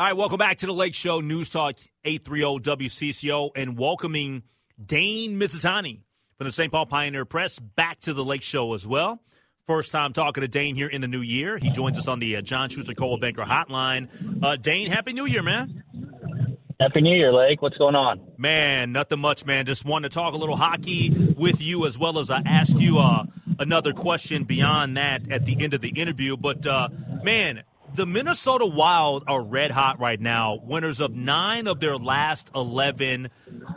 All right, welcome back to the Lake Show News Talk 830 WCCO and welcoming Dane Mizutani from the St. Paul Pioneer Press back to the Lake Show as well. First time talking to Dane here in the new year. He joins us on the uh, John Schuster Coldwell Banker Hotline. Uh, Dane, Happy New Year, man. Happy New Year, Lake. What's going on? Man, nothing much, man. Just wanted to talk a little hockey with you as well as I uh, ask you uh, another question beyond that at the end of the interview. But, uh, man, the Minnesota Wild are red hot right now, winners of nine of their last 11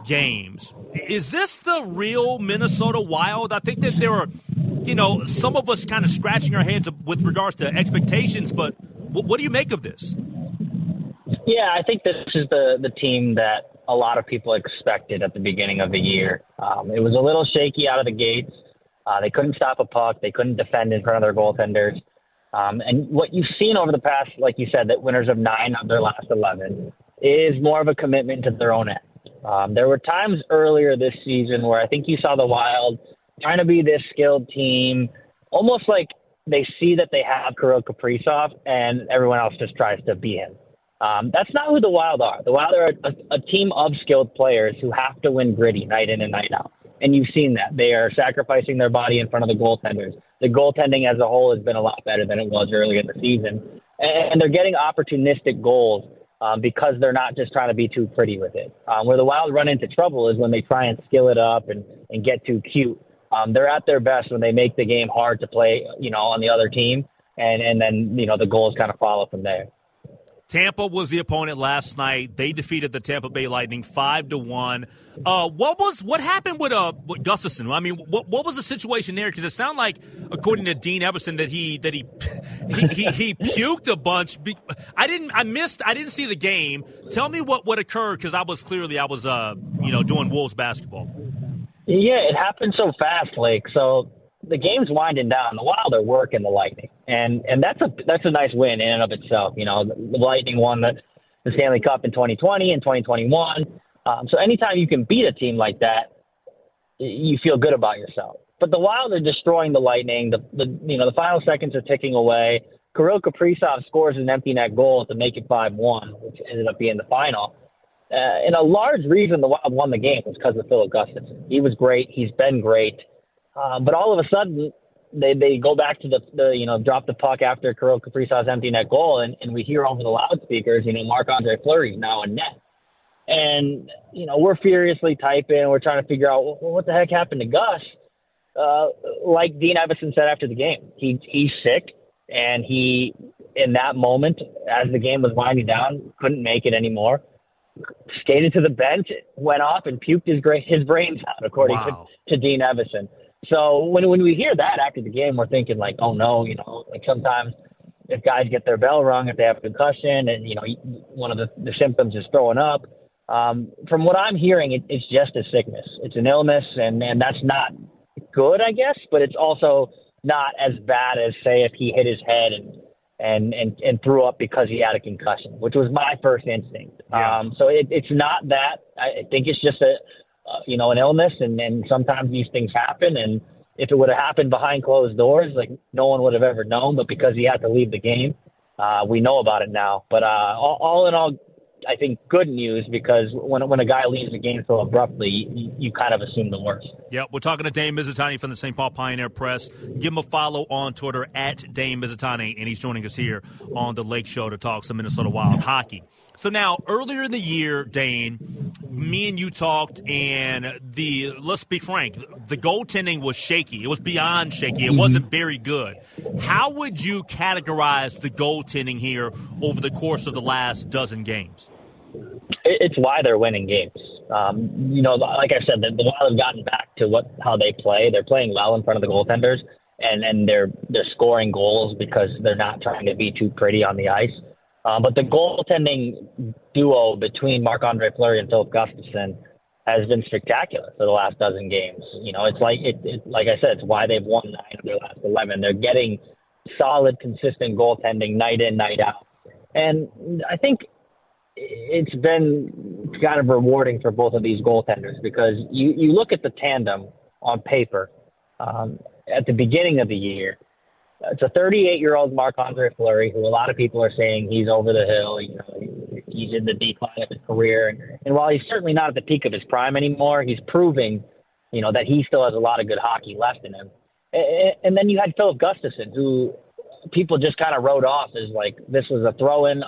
games. Is this the real Minnesota Wild? I think that there are, you know, some of us kind of scratching our heads with regards to expectations, but what do you make of this? Yeah, I think this is the, the team that a lot of people expected at the beginning of the year. Um, it was a little shaky out of the gates. Uh, they couldn't stop a puck. They couldn't defend in front of their goaltenders. Um, and what you've seen over the past, like you said, that winners of nine of their last 11 is more of a commitment to their own end. Um, there were times earlier this season where I think you saw the Wild trying to be this skilled team, almost like they see that they have Kirill Kaprizov and everyone else just tries to beat him. Um, that's not who the Wild are. The Wild are a, a team of skilled players who have to win gritty night in and night out. And you've seen that. They are sacrificing their body in front of the goaltenders. The goaltending as a whole has been a lot better than it was earlier in the season. And they're getting opportunistic goals um, because they're not just trying to be too pretty with it. Um, where the Wild run into trouble is when they try and skill it up and, and get too cute. Um, they're at their best when they make the game hard to play, you know, on the other team. And, and then, you know, the goals kind of follow from there. Tampa was the opponent last night. They defeated the Tampa Bay Lightning five to one. Uh, what was what happened with uh with Gustavsson? I mean, what what was the situation there? Because it sounded like, according to Dean Evason, that he that he he, he, he puked a bunch. I didn't. I missed. I didn't see the game. Tell me what what occurred because I was clearly I was uh you know doing Wolves basketball. Yeah, it happened so fast, Lake. So the game's winding down. The Wild are working the Lightning, and and that's a that's a nice win in and of itself. You know, the, Lightning won the, the Stanley Cup in 2020 and 2021. Um, so anytime you can beat a team like that, you feel good about yourself. But the Wild are destroying the Lightning. The, the you know the final seconds are ticking away. Kirill Kaprizov scores an empty net goal to make it 5-1, which ended up being the final. Uh, and a large reason the Wild won the game was because of Phil Gustavsson. He was great. He's been great. Um, but all of a sudden, they they go back to the, the you know drop the puck after Kirill Kaprizov's empty net goal, and, and we hear over the loudspeakers, you know, Marc Andre Fleury now in net, and you know we're furiously typing, we're trying to figure out well, what the heck happened to Gus. Uh, like Dean Evason said after the game, he he's sick, and he in that moment as the game was winding down couldn't make it anymore. Skated to the bench, went off and puked his his brains out, according wow. to, to Dean Evason. So when when we hear that after the game, we're thinking like, oh no, you know, like sometimes if guys get their bell rung, if they have a concussion, and you know one of the, the symptoms is throwing up. Um, from what I'm hearing, it, it's just a sickness. It's an illness, and and that's not good, I guess, but it's also not as bad as say if he hit his head and and and, and threw up because he had a concussion, which was my first instinct. Yeah. Um, so it, it's not that. I think it's just a uh, you know, an illness, and, and sometimes these things happen. And if it would have happened behind closed doors, like no one would have ever known. But because he had to leave the game, uh, we know about it now. But uh, all, all in all, I think good news because when when a guy leaves the game so abruptly, you, you kind of assume the worst. Yeah, we're talking to Dane Mizutani from the St. Paul Pioneer Press. Give him a follow on Twitter at Dane Mizutani, and he's joining us here on the Lake Show to talk some Minnesota Wild hockey. So now, earlier in the year, Dane, me and you talked, and the let's be frank, the goaltending was shaky. It was beyond shaky. It mm-hmm. wasn't very good. How would you categorize the goaltending here over the course of the last dozen games? It's why they're winning games. Um, you know, like I said, the, the Wild have gotten back to what how they play. They're playing well in front of the goaltenders, and and they're they're scoring goals because they're not trying to be too pretty on the ice. Um, but the goaltending duo between Marc Andre Fleury and Filip Gustavsson has been spectacular for the last dozen games. You know, it's like it, it like I said, it's why they've won nine of their last eleven. They're getting solid, consistent goaltending night in, night out, and I think it's been kind of rewarding for both of these goaltenders because you you look at the tandem on paper um, at the beginning of the year it's a 38 year old Marc Andre Fleury, who a lot of people are saying he's over the hill. You know, he's in the decline of his career. And, and while he's certainly not at the peak of his prime anymore, he's proving, you know, that he still has a lot of good hockey left in him. And, and then you had Filip Gustavsson, who people just kind of wrote off as like this was a throw-in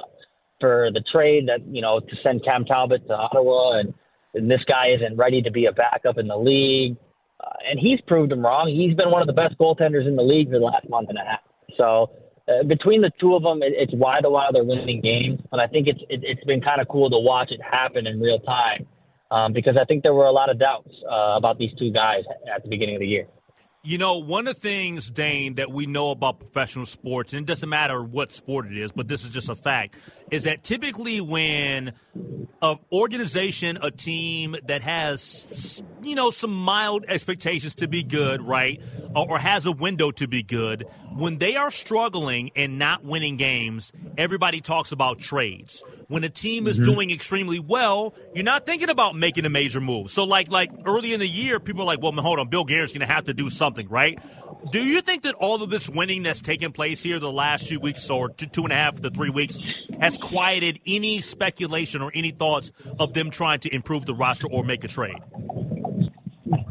for the trade that you know to send Cam Talbot to Ottawa, and, and this guy isn't ready to be a backup in the league. Uh, and he's proved him wrong. He's been one of the best goaltenders in the league for the last month and a half. So uh, between the two of them, it, it's why the while they're winning games, and I think it's it, it's been kind of cool to watch it happen in real time um, because I think there were a lot of doubts uh, about these two guys at the beginning of the year. You know, one of the things, Dane, that we know about professional sports, and it doesn't matter what sport it is, but this is just a fact, is that typically when an organization, a team that has, you know, some mild expectations to be good, right, or, or has a window to be good, when they are struggling and not winning games, everybody talks about trades when a team is mm-hmm. doing extremely well, you're not thinking about making a major move. So, like, like early in the year, people are like, "Well, hold on, Bill Guerin's going to have to do something, right?" Do you think that all of this winning that's taken place here the last two weeks or two, two and a half to three weeks has quieted any speculation or any thoughts of them trying to improve the roster or make a trade?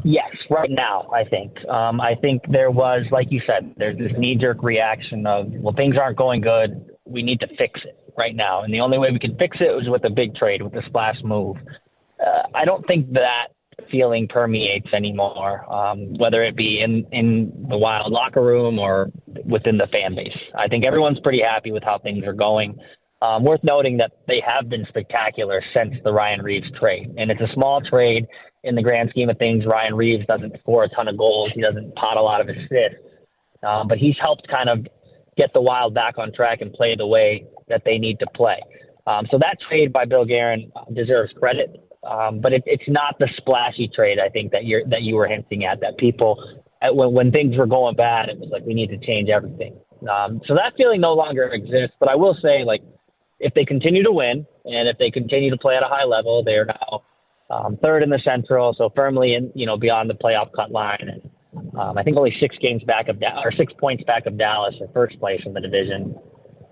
Yes, right now, I think. Um, I think there was, like you said, there's this knee jerk reaction of, well, things aren't going good. We need to fix it right now. And the only way we can fix it was with a big trade, with a splash move. Uh, I don't think that feeling permeates anymore, um, whether it be in, in the wild locker room or within the fan base. I think everyone's pretty happy with how things are going. Um, worth noting that they have been spectacular since the Ryan Reaves trade. And it's a small trade in the grand scheme of things. Ryan Reaves doesn't score a ton of goals, he doesn't pot a lot of assists. Um, but he's helped kind of get the Wild back on track and play the way that they need to play. Um, so that trade by Bill Guerin deserves credit, um, but it, it's not the splashy trade I think that you're that you were hinting at. That people, when when things were going bad, it was like we need to change everything. Um, so that feeling no longer exists. But I will say, like, if they continue to win and if they continue to play at a high level, they are now um, third in the Central, so firmly in you know beyond the playoff cut line. And um, I think only six games back of da- or six points back of Dallas in first place in the division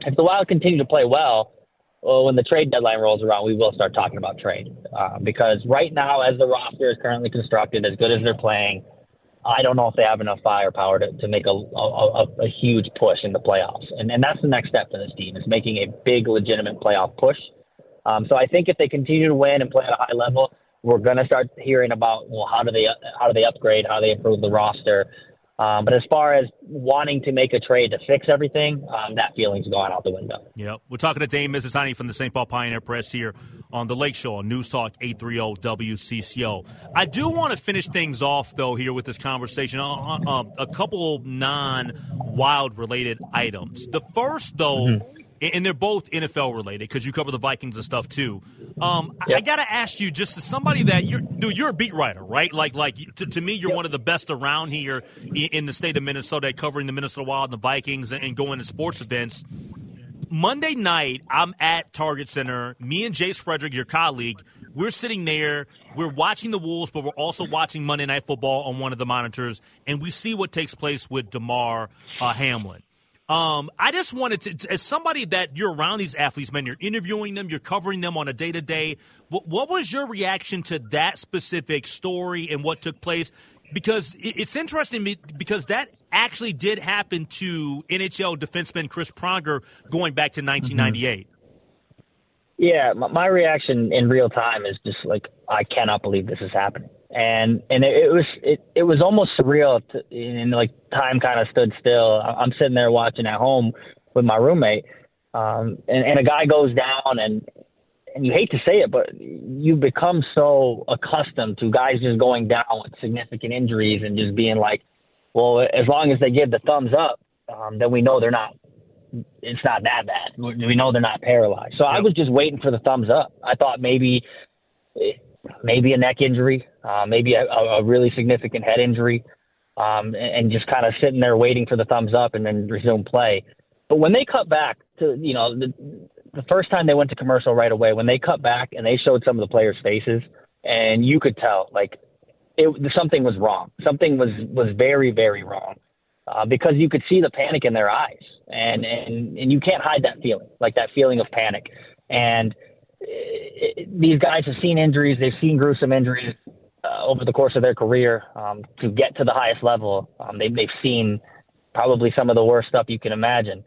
if the Wild continue to play well, well, when the trade deadline rolls around, we will start talking about trade. Uh, because right now, as the roster is currently constructed, as good as they're playing, I don't know if they have enough firepower to, to make a, a, a huge push in the playoffs. And, and that's the next step for this team is making a big, legitimate playoff push. Um, so I think if they continue to win and play at a high level, we're going to start hearing about well, how do they how do they upgrade, how do they improve the roster, um, but as far as wanting to make a trade to fix everything, um, that feeling's gone out the window. Yeah, we're talking to Dane Mizutani from the St. Paul Pioneer Press here on the Lake Show on News Talk 830 WCCO. I do want to finish things off though here with this conversation on uh, uh, a couple non-wild related items. The first though. Mm-hmm and they're both NFL related because you cover the Vikings and stuff too. Um, yep. I, I got to ask you, just as somebody that you're, dude, you're a beat writer, right? Like, like to, to me, you're yep. one of the best around here in the state of Minnesota, covering the Minnesota Wild and the Vikings and going to sports events. Monday night, I'm at Target Center. Me and Jace Frederick, your colleague, we're sitting there. We're watching the Wolves, but we're also watching Monday Night Football on one of the monitors, and we see what takes place with Damar uh, Hamlin. Um, I just wanted to, as somebody that you're around these athletes, man, you're interviewing them, you're covering them on a day to day. What was your reaction to that specific story and what took place? Because it's interesting because that actually did happen to NHL defenseman Chris Pronger going back to 1998. Mm-hmm. Yeah, my reaction in real time is just like I cannot believe this is happening and and it, it was it, it was almost surreal to, and like time kind of stood still i'm sitting there watching at home with my roommate um and, and a guy goes down and and you hate to say it but you become so accustomed to guys just going down with significant injuries and just being like well as long as they give the thumbs up um then we know they're not it's not that bad. We know they're not paralyzed. So i was just waiting for the thumbs up. I thought maybe maybe a neck injury, uh, maybe a, a really significant head injury, um, and, and just kind of sitting there waiting for the thumbs up and then resume play. But when they cut back to, you know, the, the first time they went to commercial right away, when they cut back and they showed some of the players' faces, and you could tell like it, something was wrong. Something was was very very wrong uh, because you could see the panic in their eyes, and and and you can't hide that feeling, like that feeling of panic. And these guys have seen injuries. They've seen gruesome injuries uh, over the course of their career um, to get to the highest level. Um, they, they've seen probably some of the worst stuff you can imagine.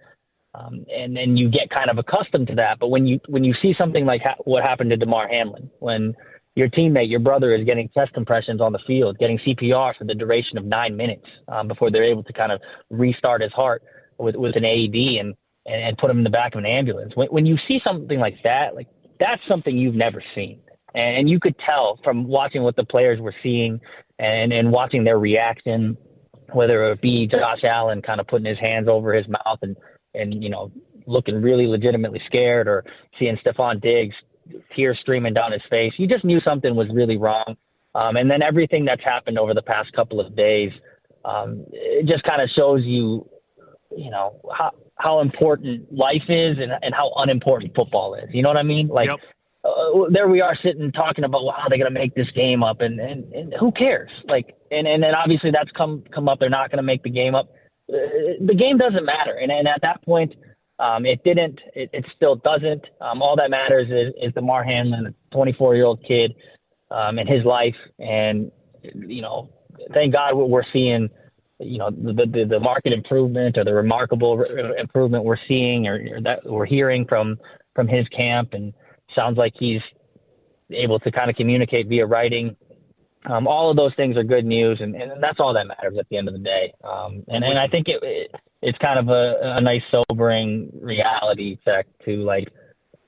Um, and then you get kind of accustomed to that. But when you when you see something like ha- what happened to Damar Hamlin, when your teammate, your brother, is getting chest compressions on the field, getting CPR for the duration of nine minutes um, before they're able to kind of restart his heart with with an AED and and, put him in the back of an ambulance. When when you see something like that, like that's something you've never seen, and you could tell from watching what the players were seeing and and watching their reaction, whether it be Josh Allen kind of putting his hands over his mouth and and you know looking really legitimately scared, or seeing Stefon Diggs tears streaming down his face. You just knew something was really wrong. Um, and then everything that's happened over the past couple of days, um, it just kind of shows you, you know, how how important life is and, and how unimportant football is. You know what I mean? Like, yep. uh, there we are sitting talking about how they're going to make this game up, and, and and who cares? Like, and and then obviously that's come come up. They're not going to make the game up. Uh, the game doesn't matter, and and at that point um, it didn't. It, it still doesn't. Um, all that matters is, is Damar Hamlin, a 24 year old kid, um, in his life, and you know, thank God we're seeing, you know, the the, the market improvement or the remarkable improvement we're seeing or, or that we're hearing from from his camp, and sounds like he's able to kind of communicate via writing. Um, all of those things are good news, and, and that's all that matters at the end of the day. Um, and, and I think it, it it's kind of a, a nice sobering reality check to like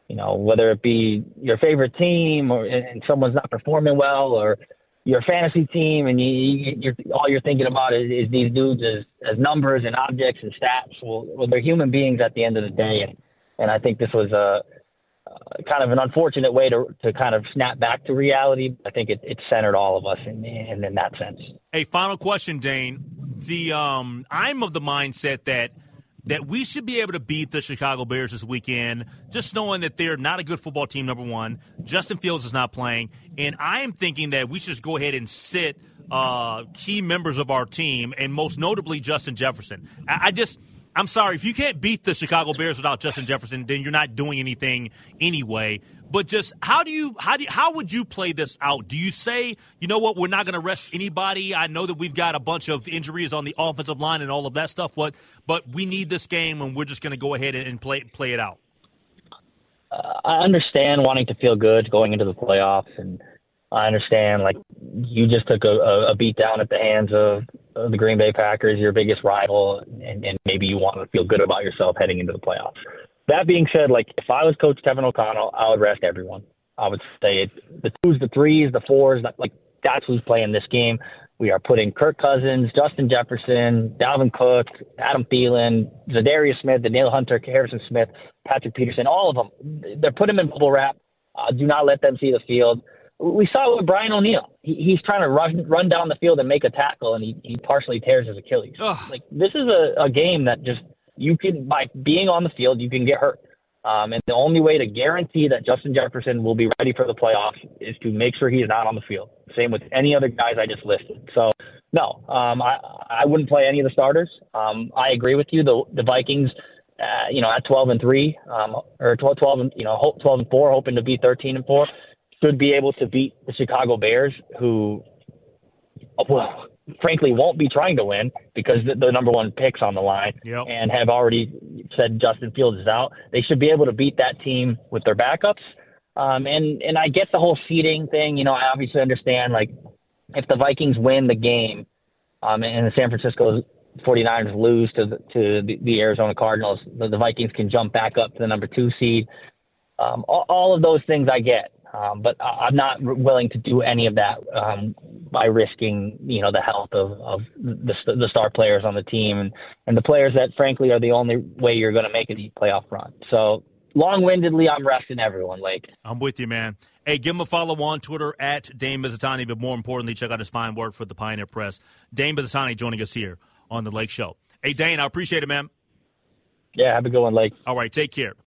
you know whether it be your favorite team or and someone's not performing well or your fantasy team and you, you're all you're thinking about is, is these dudes as as numbers and objects and stats well, well they're human beings at the end of the day and and I think this was a uh, kind of an unfortunate way to to kind of snap back to reality. I think it, it centered all of us in, in in that sense. A final question, Dane the um, I'm of the mindset that that we should be able to beat the Chicago Bears this weekend, just knowing that they're not a good football team. Number one, Justin Fields is not playing, and I am thinking that we should just go ahead and sit uh, key members of our team, and most notably Justin Jefferson. I, I just I'm sorry if you can't beat the Chicago Bears without Justin Jefferson, then you're not doing anything anyway. But just how do you how do you, how would you play this out? Do you say, you know what, we're not going to rest anybody? I know that we've got a bunch of injuries on the offensive line and all of that stuff, but but we need this game, and we're just going to go ahead and play play it out. Uh, I understand wanting to feel good going into the playoffs, and I understand like you just took a, a beat down at the hands of, of the Green Bay Packers, your biggest rival, and, and maybe you want to feel good about yourself heading into the playoffs. That being said, like if I was Coach Kevin O'Connell, I would rest everyone. I would say it, the twos, the threes, the fours, like that's who's playing this game. We are putting Kirk Cousins, Justin Jefferson, Dalvin Cook, Adam Thielen, Za'Darius Smith, Danielle Hunter, Harrison Smith, Patrick Peterson, all of them. They're putting them in bubble wrap. Uh, do not let them see the field. We saw it with Brian O'Neill. He, he's trying to run run down the field and make a tackle, and he, he partially tears his Achilles. Ugh. Like this is a, a game that just you can by being on the field you can get hurt. Um, and the only way to guarantee that Justin Jefferson will be ready for the playoffs is to make sure he's not on the field. Same with any other guys I just listed. So no, um, I I wouldn't play any of the starters. Um, I agree with you. The the Vikings, uh, you know, at 12 and three, um, or 12, 12 and you know 12 and four, hoping to be 13 and four, should be able to beat the Chicago Bears, who, well, frankly won't be trying to win because the, the number one picks on the line yep. and have already said Justin Fields is out. They should be able to beat that team with their backups. Um, and and I get the whole seeding thing. You know, I obviously understand like if the Vikings win the game, um, and the San Francisco 49ers lose to the, to the, the Arizona Cardinals, the, the Vikings can jump back up to the number two seed. Um, all, all of those things I get. Um, but I'm not willing to do any of that um, by risking, you know, the health of, of the, the star players on the team and, and the players that, frankly, are the only way you're going to make a deep playoff run. So, long-windedly, I'm resting everyone, Lake. I'm with you, man. Hey, give him a follow on Twitter at Dane Mizutani, but more importantly, check out his fine work for the Pioneer Press. Dane Mizutani joining us here on the Lake Show. Hey, Dane, I appreciate it, man. Yeah, have a good one, Lake. All right, take care.